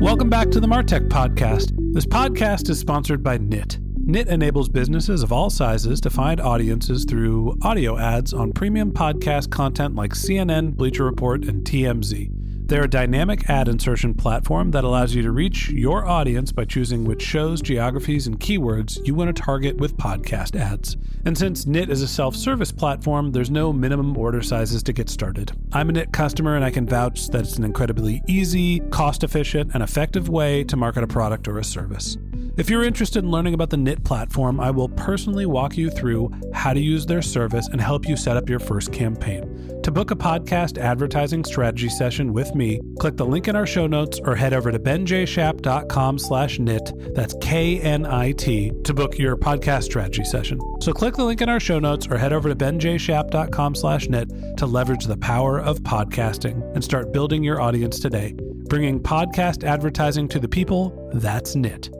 Welcome back to the Martech Podcast. This podcast is sponsored by Knit. Knit enables businesses of all sizes to find audiences through audio ads on premium podcast content like CNN, Bleacher Report, and TMZ. They're a dynamic ad insertion platform that allows you to reach your audience by choosing which shows, geographies, and keywords you want to target with podcast ads. And since Knit is a self service platform, there's no minimum order sizes to get started. I'm a Knit customer and I can vouch that it's an incredibly easy, cost efficient, and effective way to market a product or a service. If you're interested in learning about the Knit platform, I will personally walk you through how to use their service and help you set up your first campaign. To book a podcast advertising strategy session with me, click the link in our show notes or head over to benjshap.com slash knit, that's K-N-I-T, to book your podcast strategy session. So click the link in our show notes or head over to benjshap.com slash knit to leverage the power of podcasting and start building your audience today. Bringing podcast advertising to the people, that's Knit.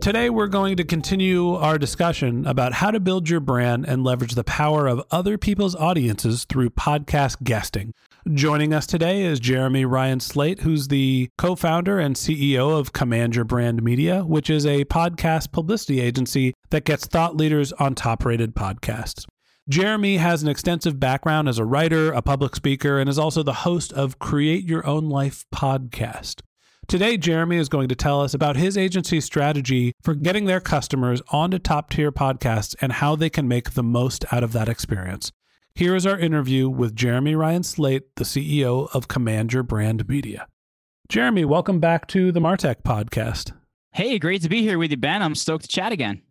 Today, we're going to continue our discussion about how to build your brand and leverage the power of other people's audiences through podcast guesting. Joining us today is Jeremy Ryan Slate, who's the co founder and CEO of Command Your Brand Media, which is a podcast publicity agency that gets thought leaders on top rated podcasts. Jeremy has an extensive background as a writer, a public speaker, and is also the host of Create Your Own Life podcast. Today, Jeremy is going to tell us about his agency's strategy for getting their customers onto top tier podcasts and how they can make the most out of that experience. Here is our interview with Jeremy Ryan Slate, the CEO of Command Your Brand Media. Jeremy, welcome back to the Martech podcast. Hey, great to be here with you, Ben. I'm stoked to chat again.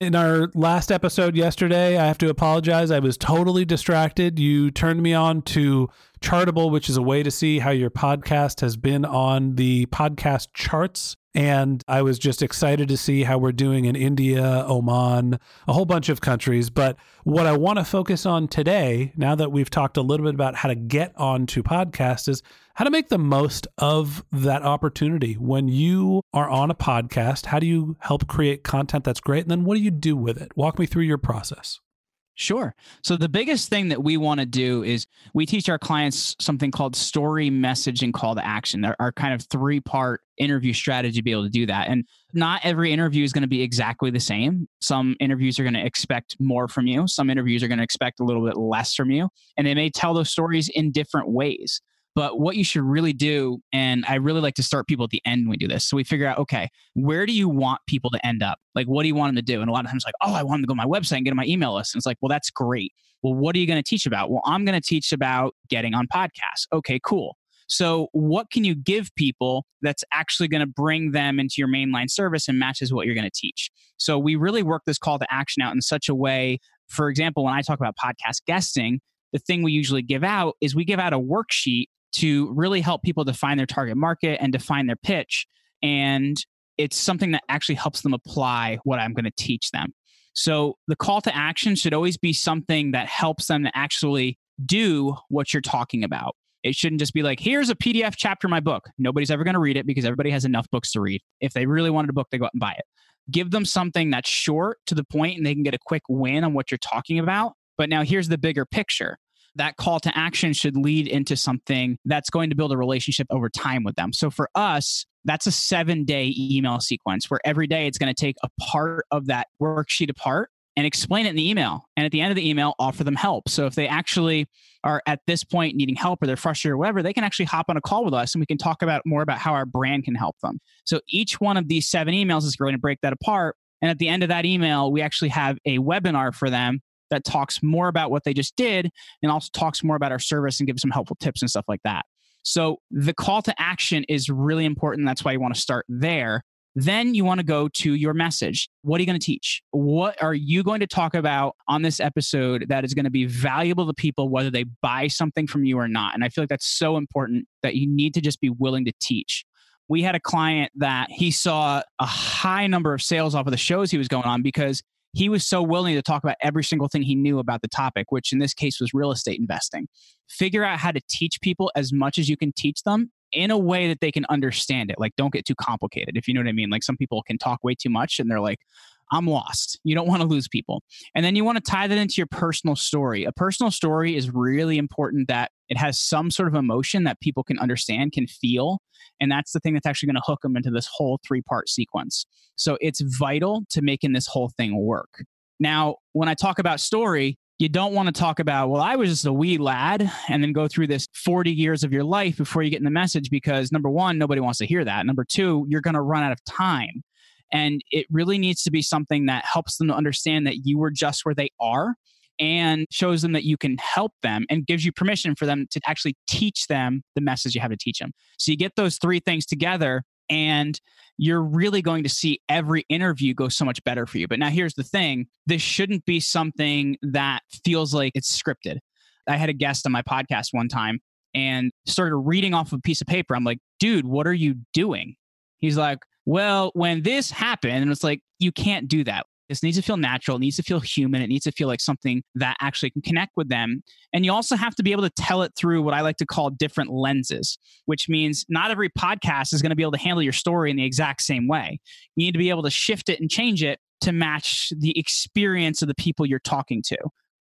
In our last episode yesterday, I have to apologize. I was totally distracted. You turned me on to Chartable, which is a way to see how your podcast has been on the podcast charts. And I was just excited to see how we're doing in India, Oman, a whole bunch of countries. But what I want to focus on today, now that we've talked a little bit about how to get onto podcasts, is how to make the most of that opportunity. When you are on a podcast, how do you help create content that's great? And then what do you do with it? Walk me through your process. Sure. So the biggest thing that we want to do is we teach our clients something called story, message, and call to action. Our, our kind of three part interview strategy to be able to do that. And not every interview is going to be exactly the same. Some interviews are going to expect more from you. Some interviews are going to expect a little bit less from you. And they may tell those stories in different ways. But what you should really do, and I really like to start people at the end when we do this. So we figure out, okay, where do you want people to end up? Like, what do you want them to do? And a lot of times, like, oh, I want them to go to my website and get on my email list. And it's like, well, that's great. Well, what are you going to teach about? Well, I'm going to teach about getting on podcasts. Okay, cool. So, what can you give people that's actually going to bring them into your mainline service and matches what you're going to teach? So, we really work this call to action out in such a way. For example, when I talk about podcast guesting, the thing we usually give out is we give out a worksheet to really help people define their target market and define their pitch. And it's something that actually helps them apply what I'm going to teach them. So the call to action should always be something that helps them to actually do what you're talking about. It shouldn't just be like, here's a PDF chapter of my book. Nobody's ever going to read it because everybody has enough books to read. If they really wanted a book, they go out and buy it. Give them something that's short to the point and they can get a quick win on what you're talking about. But now here's the bigger picture that call to action should lead into something that's going to build a relationship over time with them. So for us, that's a seven day email sequence where every day it's going to take a part of that worksheet apart and explain it in the email. And at the end of the email, offer them help. So if they actually are at this point needing help or they're frustrated or whatever, they can actually hop on a call with us and we can talk about more about how our brand can help them. So each one of these seven emails is going to break that apart. And at the end of that email, we actually have a webinar for them that talks more about what they just did and also talks more about our service and gives some helpful tips and stuff like that. So the call to action is really important. That's why you want to start there. Then you want to go to your message. What are you going to teach? What are you going to talk about on this episode that is going to be valuable to people, whether they buy something from you or not? And I feel like that's so important that you need to just be willing to teach. We had a client that he saw a high number of sales off of the shows he was going on because he was so willing to talk about every single thing he knew about the topic, which in this case was real estate investing. Figure out how to teach people as much as you can teach them in a way that they can understand it. Like, don't get too complicated, if you know what I mean. Like, some people can talk way too much and they're like, I'm lost. You don't want to lose people. And then you want to tie that into your personal story. A personal story is really important that it has some sort of emotion that people can understand, can feel. And that's the thing that's actually going to hook them into this whole three part sequence. So it's vital to making this whole thing work. Now, when I talk about story, you don't want to talk about, well, I was just a wee lad and then go through this 40 years of your life before you get in the message because number one, nobody wants to hear that. Number two, you're going to run out of time. And it really needs to be something that helps them to understand that you were just where they are and shows them that you can help them and gives you permission for them to actually teach them the message you have to teach them. So you get those three things together and you're really going to see every interview go so much better for you. But now here's the thing this shouldn't be something that feels like it's scripted. I had a guest on my podcast one time and started reading off a piece of paper. I'm like, dude, what are you doing? He's like, well, when this happened, and it's like, you can't do that. This needs to feel natural. It needs to feel human. It needs to feel like something that actually can connect with them. And you also have to be able to tell it through what I like to call different lenses, which means not every podcast is going to be able to handle your story in the exact same way. You need to be able to shift it and change it to match the experience of the people you're talking to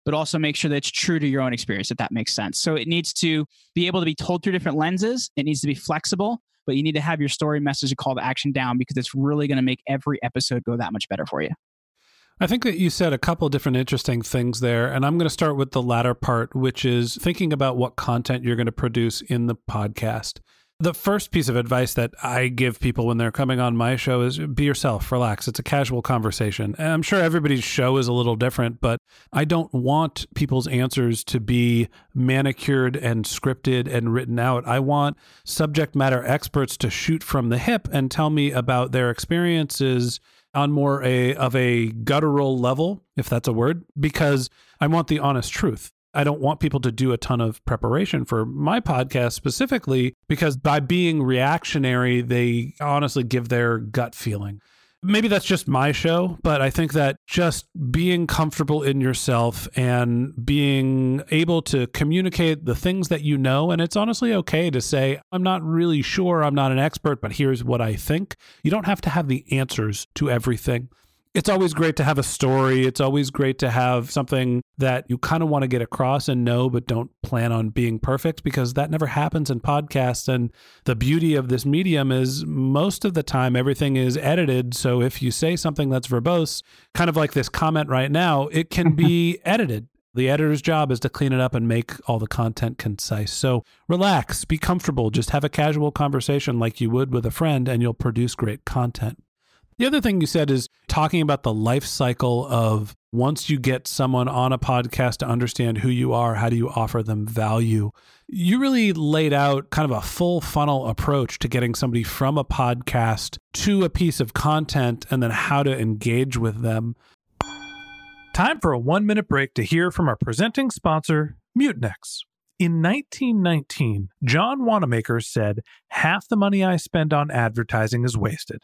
but also make sure that it's true to your own experience, if that makes sense. So it needs to be able to be told through different lenses. It needs to be flexible, but you need to have your story message and call to action down because it's really going to make every episode go that much better for you. I think that you said a couple different interesting things there. And I'm going to start with the latter part, which is thinking about what content you're going to produce in the podcast. The first piece of advice that I give people when they're coming on my show is be yourself, relax. It's a casual conversation. And I'm sure everybody's show is a little different, but I don't want people's answers to be manicured and scripted and written out. I want subject matter experts to shoot from the hip and tell me about their experiences on more a of a guttural level, if that's a word, because I want the honest truth. I don't want people to do a ton of preparation for my podcast specifically because by being reactionary, they honestly give their gut feeling maybe that's just my show, but I think that just being comfortable in yourself and being able to communicate the things that you know, and it's honestly okay to say, I'm not really sure, I'm not an expert, but here's what I think. You don't have to have the answers to everything it's always great to have a story. It's always great to have something that you kind of want to get across and know, but don't plan on being perfect because that never happens in podcasts. And the beauty of this medium is most of the time everything is edited. So if you say something that's verbose, kind of like this comment right now, it can be edited. The editor's job is to clean it up and make all the content concise. So relax, be comfortable, just have a casual conversation like you would with a friend, and you'll produce great content. The other thing you said is talking about the life cycle of once you get someone on a podcast to understand who you are, how do you offer them value? You really laid out kind of a full funnel approach to getting somebody from a podcast to a piece of content and then how to engage with them. Time for a one minute break to hear from our presenting sponsor, Mutinex. In 1919, John Wanamaker said, Half the money I spend on advertising is wasted.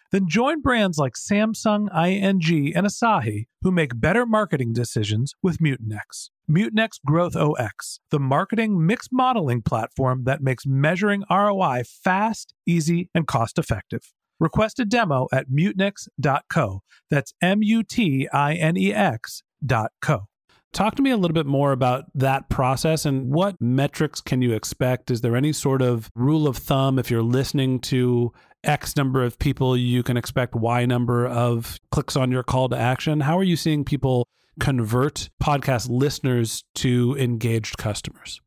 Then join brands like Samsung, ING, and Asahi who make better marketing decisions with Mutinex. Mutinex Growth OS, the marketing mix modeling platform that makes measuring ROI fast, easy, and cost effective. Request a demo at mutinex.co. That's M U T I N E X dot co. Talk to me a little bit more about that process and what metrics can you expect? Is there any sort of rule of thumb if you're listening to X number of people, you can expect Y number of clicks on your call to action? How are you seeing people convert podcast listeners to engaged customers?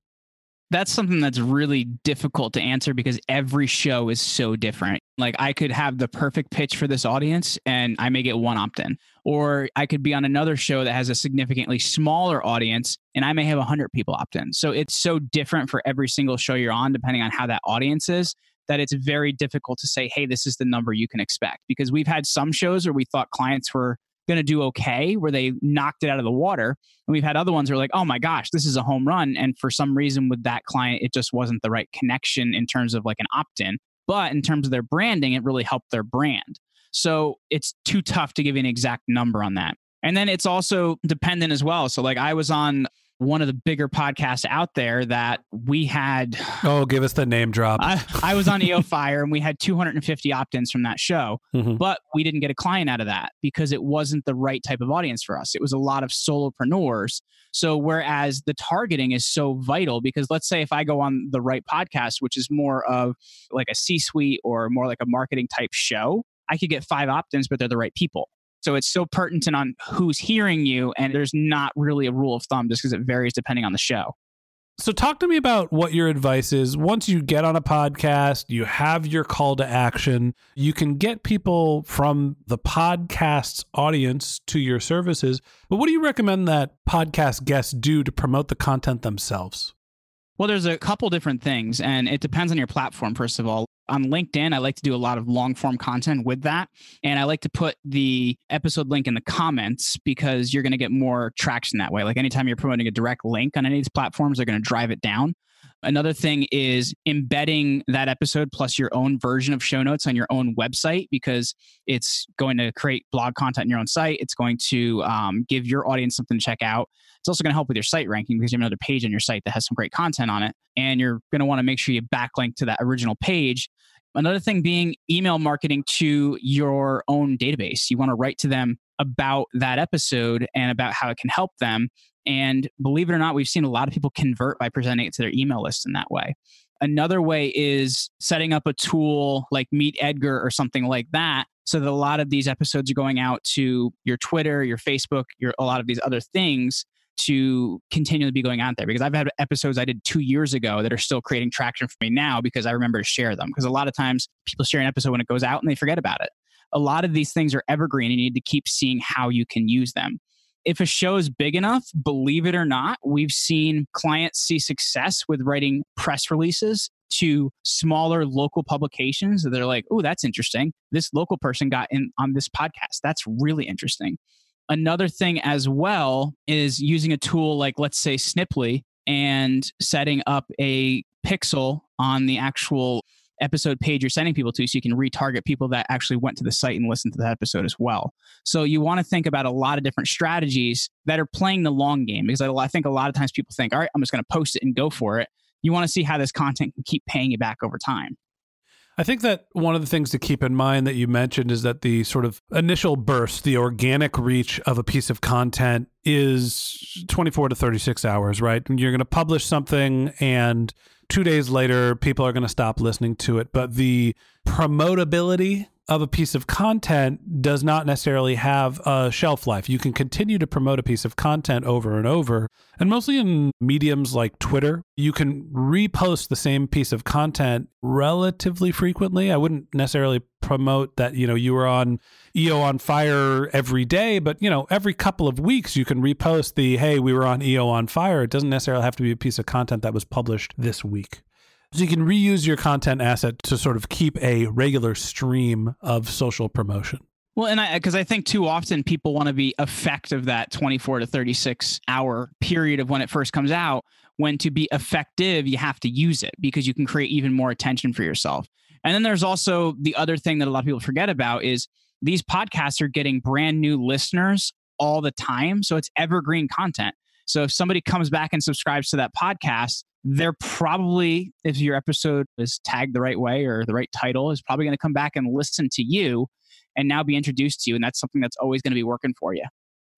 That's something that's really difficult to answer because every show is so different. Like I could have the perfect pitch for this audience and I may get one opt in. Or I could be on another show that has a significantly smaller audience and I may have 100 people opt in. So it's so different for every single show you're on, depending on how that audience is, that it's very difficult to say, hey, this is the number you can expect. Because we've had some shows where we thought clients were going to do okay, where they knocked it out of the water. And we've had other ones where like, oh my gosh, this is a home run. And for some reason with that client, it just wasn't the right connection in terms of like an opt in. But in terms of their branding, it really helped their brand. So it's too tough to give you an exact number on that. And then it's also dependent as well. So, like, I was on one of the bigger podcasts out there that we had. Oh, give us the name drop. I, I was on EO Fire and we had 250 opt ins from that show, mm-hmm. but we didn't get a client out of that because it wasn't the right type of audience for us. It was a lot of solopreneurs. So, whereas the targeting is so vital, because let's say if I go on the right podcast, which is more of like a C suite or more like a marketing type show, I could get five opt ins, but they're the right people. So it's so pertinent on who's hearing you. And there's not really a rule of thumb just because it varies depending on the show. So, talk to me about what your advice is. Once you get on a podcast, you have your call to action, you can get people from the podcast's audience to your services. But what do you recommend that podcast guests do to promote the content themselves? Well, there's a couple different things, and it depends on your platform, first of all. On LinkedIn, I like to do a lot of long form content with that. And I like to put the episode link in the comments because you're going to get more traction that way. Like anytime you're promoting a direct link on any of these platforms, they're going to drive it down. Another thing is embedding that episode plus your own version of show notes on your own website because it's going to create blog content on your own site. It's going to um, give your audience something to check out. It's also going to help with your site ranking because you have another page on your site that has some great content on it. And you're going to want to make sure you backlink to that original page. Another thing being email marketing to your own database. You want to write to them about that episode and about how it can help them. And believe it or not, we've seen a lot of people convert by presenting it to their email list in that way. Another way is setting up a tool like Meet Edgar or something like that so that a lot of these episodes are going out to your Twitter, your Facebook, your a lot of these other things to continually be going out there because I've had episodes I did two years ago that are still creating traction for me now because I remember to share them. Because a lot of times people share an episode when it goes out and they forget about it. A lot of these things are evergreen and you need to keep seeing how you can use them. If a show is big enough, believe it or not, we've seen clients see success with writing press releases to smaller local publications. They're like, oh, that's interesting. This local person got in on this podcast. That's really interesting. Another thing as well is using a tool like, let's say, Sniply and setting up a pixel on the actual episode page you're sending people to so you can retarget people that actually went to the site and listened to that episode as well. So you want to think about a lot of different strategies that are playing the long game because I, think a lot of times people think, all right, I'm just going to post it and go for it. You want to see how this content can keep paying you back over time. I think that one of the things to keep in mind that you mentioned is that the sort of initial burst, the organic reach of a piece of content is 24 to 36 hours, right? And you're going to publish something and two days later, people are going to stop listening to it. But the promotability of a piece of content does not necessarily have a shelf life. You can continue to promote a piece of content over and over. And mostly in mediums like Twitter, you can repost the same piece of content relatively frequently. I wouldn't necessarily promote that, you know, you were on EO on fire every day, but you know, every couple of weeks you can repost the hey, we were on EO on fire. It doesn't necessarily have to be a piece of content that was published this week. So you can reuse your content asset to sort of keep a regular stream of social promotion. Well, and I because I think too often people want to be effective that 24 to 36 hour period of when it first comes out. When to be effective, you have to use it because you can create even more attention for yourself. And then there's also the other thing that a lot of people forget about is these podcasts are getting brand new listeners all the time. So it's evergreen content. So if somebody comes back and subscribes to that podcast, they're probably, if your episode is tagged the right way or the right title, is probably going to come back and listen to you and now be introduced to you. And that's something that's always going to be working for you.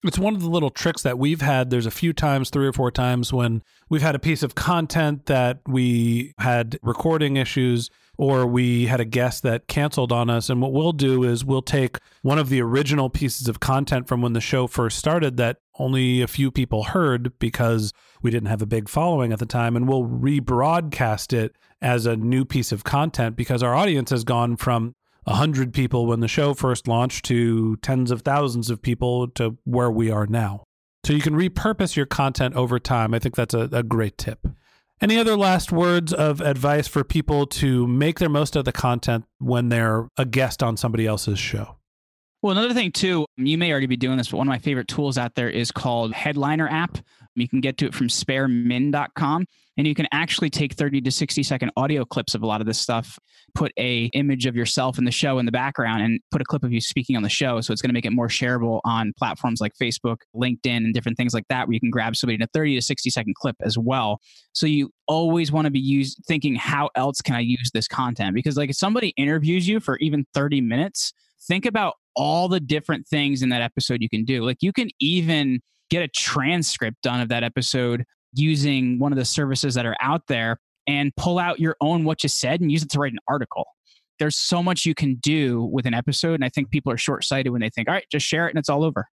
It's one of the little tricks that we've had. There's a few times, three or four times, when we've had a piece of content that we had recording issues or we had a guest that canceled on us. And what we'll do is we'll take one of the original pieces of content from when the show first started that only a few people heard because we didn't have a big following at the time, and we'll rebroadcast it as a new piece of content because our audience has gone from 100 people when the show first launched to tens of thousands of people to where we are now. So you can repurpose your content over time. I think that's a, a great tip. Any other last words of advice for people to make their most of the content when they're a guest on somebody else's show? Well, another thing too, you may already be doing this, but one of my favorite tools out there is called Headliner app. You can get to it from sparemin.com and you can actually take 30 to 60 second audio clips of a lot of this stuff, put a image of yourself in the show in the background and put a clip of you speaking on the show. So it's going to make it more shareable on platforms like Facebook, LinkedIn, and different things like that, where you can grab somebody in a 30 to 60 second clip as well. So you always want to be used thinking, how else can I use this content? Because like if somebody interviews you for even 30 minutes, think about all the different things in that episode you can do. Like you can even get a transcript done of that episode using one of the services that are out there and pull out your own what you said and use it to write an article. There's so much you can do with an episode. And I think people are short sighted when they think, all right, just share it and it's all over.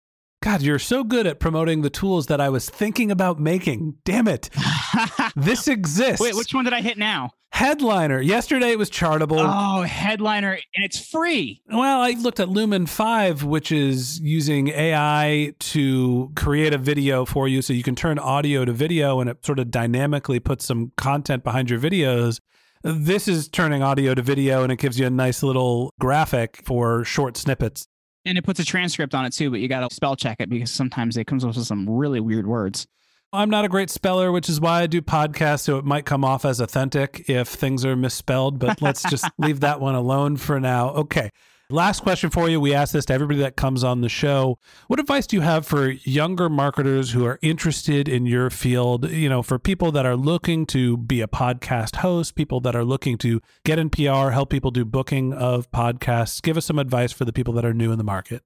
God, you're so good at promoting the tools that I was thinking about making. Damn it. this exists. Wait, which one did I hit now? Headliner. Yesterday it was Chartable. Oh, Headliner, and it's free. Well, I looked at Lumen 5, which is using AI to create a video for you so you can turn audio to video and it sort of dynamically puts some content behind your videos. This is turning audio to video and it gives you a nice little graphic for short snippets. And it puts a transcript on it too, but you got to spell check it because sometimes it comes up with some really weird words. I'm not a great speller, which is why I do podcasts, so it might come off as authentic if things are misspelled, but let's just leave that one alone for now. Okay. Last question for you. We ask this to everybody that comes on the show. What advice do you have for younger marketers who are interested in your field? You know, for people that are looking to be a podcast host, people that are looking to get in PR, help people do booking of podcasts. Give us some advice for the people that are new in the market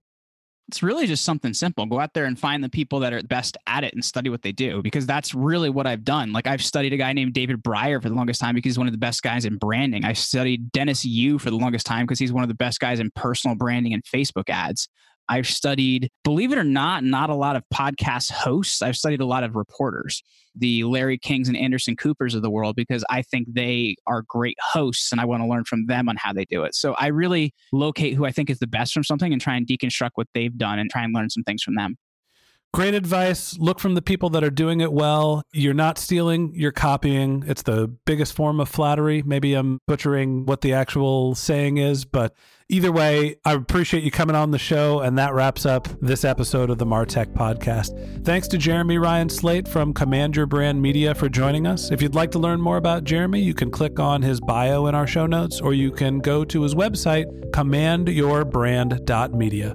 it's really just something simple. Go out there and find the people that are best at it and study what they do because that's really what I've done. Like I've studied a guy named David Brier for the longest time because he's one of the best guys in branding. I studied Dennis Yu for the longest time because he's one of the best guys in personal branding and Facebook ads. I've studied, believe it or not, not a lot of podcast hosts. I've studied a lot of reporters, the Larry Kings and Anderson Coopers of the world, because I think they are great hosts and I want to learn from them on how they do it. So I really locate who I think is the best from something and try and deconstruct what they've done and try and learn some things from them. Great advice. Look from the people that are doing it well. You're not stealing, you're copying. It's the biggest form of flattery. Maybe I'm butchering what the actual saying is, but either way, I appreciate you coming on the show. And that wraps up this episode of the Martech podcast. Thanks to Jeremy Ryan Slate from Command Your Brand Media for joining us. If you'd like to learn more about Jeremy, you can click on his bio in our show notes, or you can go to his website, commandyourbrand.media.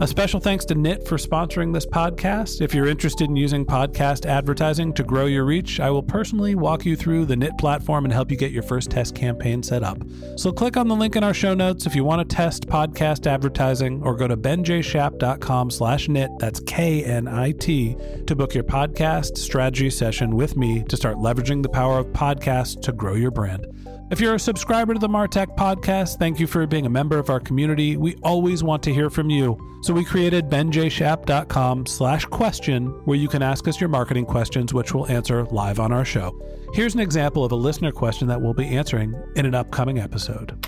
A special thanks to Knit for sponsoring this podcast. If you're interested in using podcast advertising to grow your reach, I will personally walk you through the Knit platform and help you get your first test campaign set up. So click on the link in our show notes if you want to test podcast advertising or go to benjshap.com slash knit, that's K-N-I-T, to book your podcast strategy session with me to start leveraging the power of podcasts to grow your brand. If you're a subscriber to the Martech podcast, thank you for being a member of our community. We always want to hear from you. So we created benjshap.com slash question where you can ask us your marketing questions, which we'll answer live on our show. Here's an example of a listener question that we'll be answering in an upcoming episode.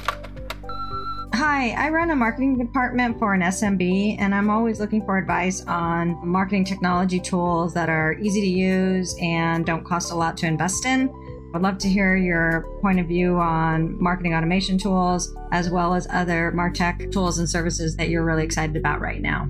Hi, I run a marketing department for an SMB, and I'm always looking for advice on marketing technology tools that are easy to use and don't cost a lot to invest in. I'd love to hear your point of view on marketing automation tools, as well as other MarTech tools and services that you're really excited about right now.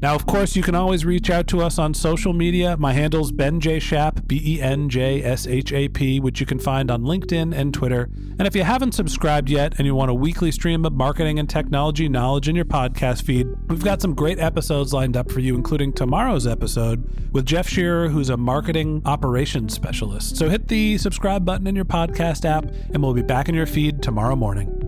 Now, of course, you can always reach out to us on social media. My handle's Ben J. Shap, B E N J S H A P, which you can find on LinkedIn and Twitter. And if you haven't subscribed yet and you want a weekly stream of marketing and technology knowledge in your podcast feed, we've got some great episodes lined up for you, including tomorrow's episode with Jeff Shearer, who's a marketing operations specialist. So hit the subscribe button in your podcast app, and we'll be back in your feed tomorrow morning.